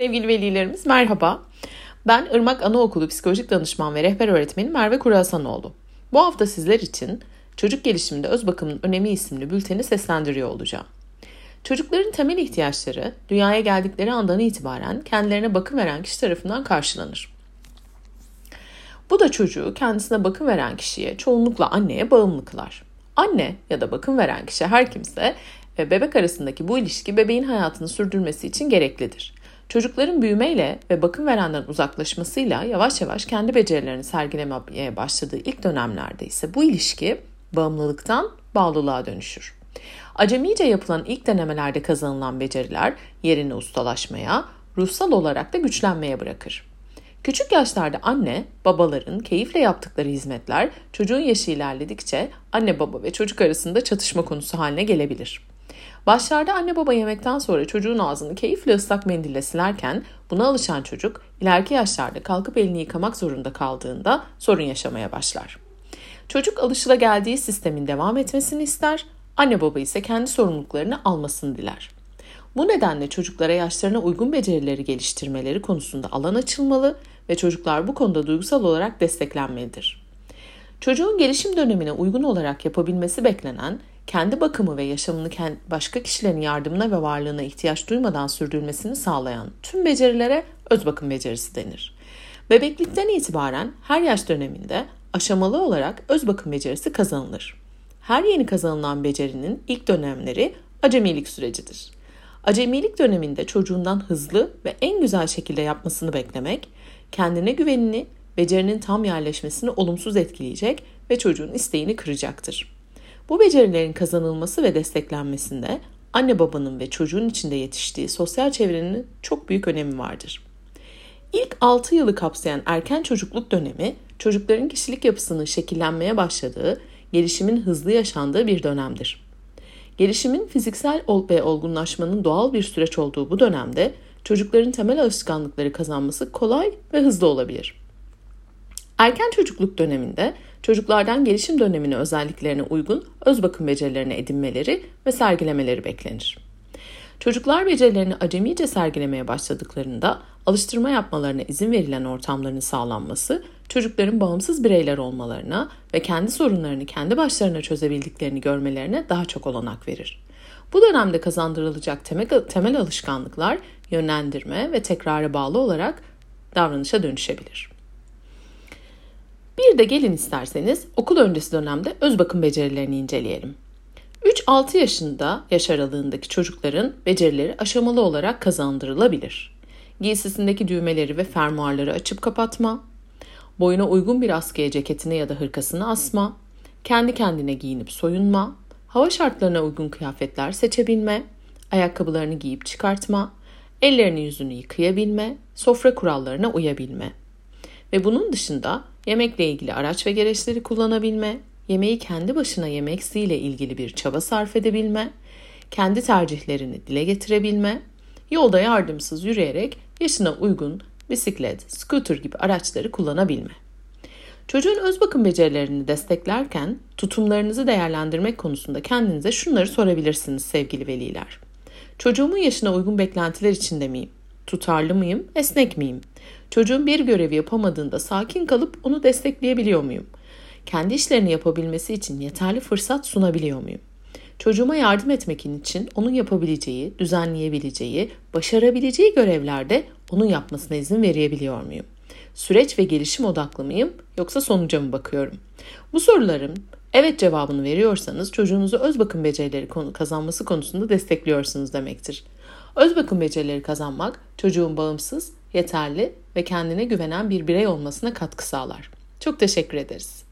Sevgili velilerimiz merhaba. Ben Irmak Anaokulu Psikolojik Danışman ve Rehber Öğretmeni Merve Kurasanoğlu. Bu hafta sizler için Çocuk Gelişiminde Öz Bakımın Önemi isimli bülteni seslendiriyor olacağım. Çocukların temel ihtiyaçları dünyaya geldikleri andan itibaren kendilerine bakım veren kişi tarafından karşılanır. Bu da çocuğu kendisine bakım veren kişiye çoğunlukla anneye bağımlı kılar. Anne ya da bakım veren kişi her kimse ve bebek arasındaki bu ilişki bebeğin hayatını sürdürmesi için gereklidir. Çocukların büyümeyle ve bakım verenden uzaklaşmasıyla yavaş yavaş kendi becerilerini sergilemeye başladığı ilk dönemlerde ise bu ilişki bağımlılıktan bağlılığa dönüşür. Acemice yapılan ilk denemelerde kazanılan beceriler yerini ustalaşmaya, ruhsal olarak da güçlenmeye bırakır. Küçük yaşlarda anne, babaların keyifle yaptıkları hizmetler çocuğun yaşı ilerledikçe anne baba ve çocuk arasında çatışma konusu haline gelebilir. Başlarda anne baba yemekten sonra çocuğun ağzını keyifle ıslak mendille silerken buna alışan çocuk ileriki yaşlarda kalkıp elini yıkamak zorunda kaldığında sorun yaşamaya başlar. Çocuk alışılageldiği sistemin devam etmesini ister, anne baba ise kendi sorumluluklarını almasını diler. Bu nedenle çocuklara yaşlarına uygun becerileri geliştirmeleri konusunda alan açılmalı ve çocuklar bu konuda duygusal olarak desteklenmelidir. Çocuğun gelişim dönemine uygun olarak yapabilmesi beklenen kendi bakımı ve yaşamını başka kişilerin yardımına ve varlığına ihtiyaç duymadan sürdürmesini sağlayan tüm becerilere öz bakım becerisi denir. Bebeklikten itibaren her yaş döneminde aşamalı olarak öz bakım becerisi kazanılır. Her yeni kazanılan becerinin ilk dönemleri acemilik sürecidir. Acemilik döneminde çocuğundan hızlı ve en güzel şekilde yapmasını beklemek, kendine güvenini, becerinin tam yerleşmesini olumsuz etkileyecek ve çocuğun isteğini kıracaktır. Bu becerilerin kazanılması ve desteklenmesinde anne babanın ve çocuğun içinde yetiştiği sosyal çevrenin çok büyük önemi vardır. İlk 6 yılı kapsayan erken çocukluk dönemi çocukların kişilik yapısının şekillenmeye başladığı, gelişimin hızlı yaşandığı bir dönemdir. Gelişimin fiziksel ve olgunlaşmanın doğal bir süreç olduğu bu dönemde çocukların temel alışkanlıkları kazanması kolay ve hızlı olabilir. Erken çocukluk döneminde çocuklardan gelişim dönemine özelliklerine uygun öz bakım becerilerini edinmeleri ve sergilemeleri beklenir. Çocuklar becerilerini acemice sergilemeye başladıklarında alıştırma yapmalarına izin verilen ortamların sağlanması, çocukların bağımsız bireyler olmalarına ve kendi sorunlarını kendi başlarına çözebildiklerini görmelerine daha çok olanak verir. Bu dönemde kazandırılacak temel, alışkanlıklar yönlendirme ve tekrara bağlı olarak davranışa dönüşebilir. Bir de gelin isterseniz okul öncesi dönemde öz bakım becerilerini inceleyelim. 3-6 yaşında yaş aralığındaki çocukların becerileri aşamalı olarak kazandırılabilir. Giysisindeki düğmeleri ve fermuarları açıp kapatma, boyuna uygun bir askıya ceketini ya da hırkasını asma, kendi kendine giyinip soyunma, hava şartlarına uygun kıyafetler seçebilme, ayakkabılarını giyip çıkartma, ellerini yüzünü yıkayabilme, sofra kurallarına uyabilme. Ve bunun dışında yemekle ilgili araç ve gereçleri kullanabilme, yemeği kendi başına yemeksiyle ilgili bir çaba sarf edebilme, kendi tercihlerini dile getirebilme, yolda yardımsız yürüyerek yaşına uygun bisiklet, scooter gibi araçları kullanabilme. Çocuğun öz bakım becerilerini desteklerken tutumlarınızı değerlendirmek konusunda kendinize şunları sorabilirsiniz sevgili veliler. Çocuğumun yaşına uygun beklentiler içinde miyim? Tutarlı mıyım? Esnek miyim? Çocuğun bir görevi yapamadığında sakin kalıp onu destekleyebiliyor muyum? Kendi işlerini yapabilmesi için yeterli fırsat sunabiliyor muyum? Çocuğuma yardım etmek için onun yapabileceği, düzenleyebileceği, başarabileceği görevlerde onun yapmasına izin verebiliyor muyum? Süreç ve gelişim odaklı mıyım yoksa sonuca mı bakıyorum? Bu sorularım evet cevabını veriyorsanız çocuğunuzu öz bakım becerileri kazanması konusunda destekliyorsunuz demektir. Öz bakım becerileri kazanmak çocuğun bağımsız, yeterli ve kendine güvenen bir birey olmasına katkı sağlar. Çok teşekkür ederiz.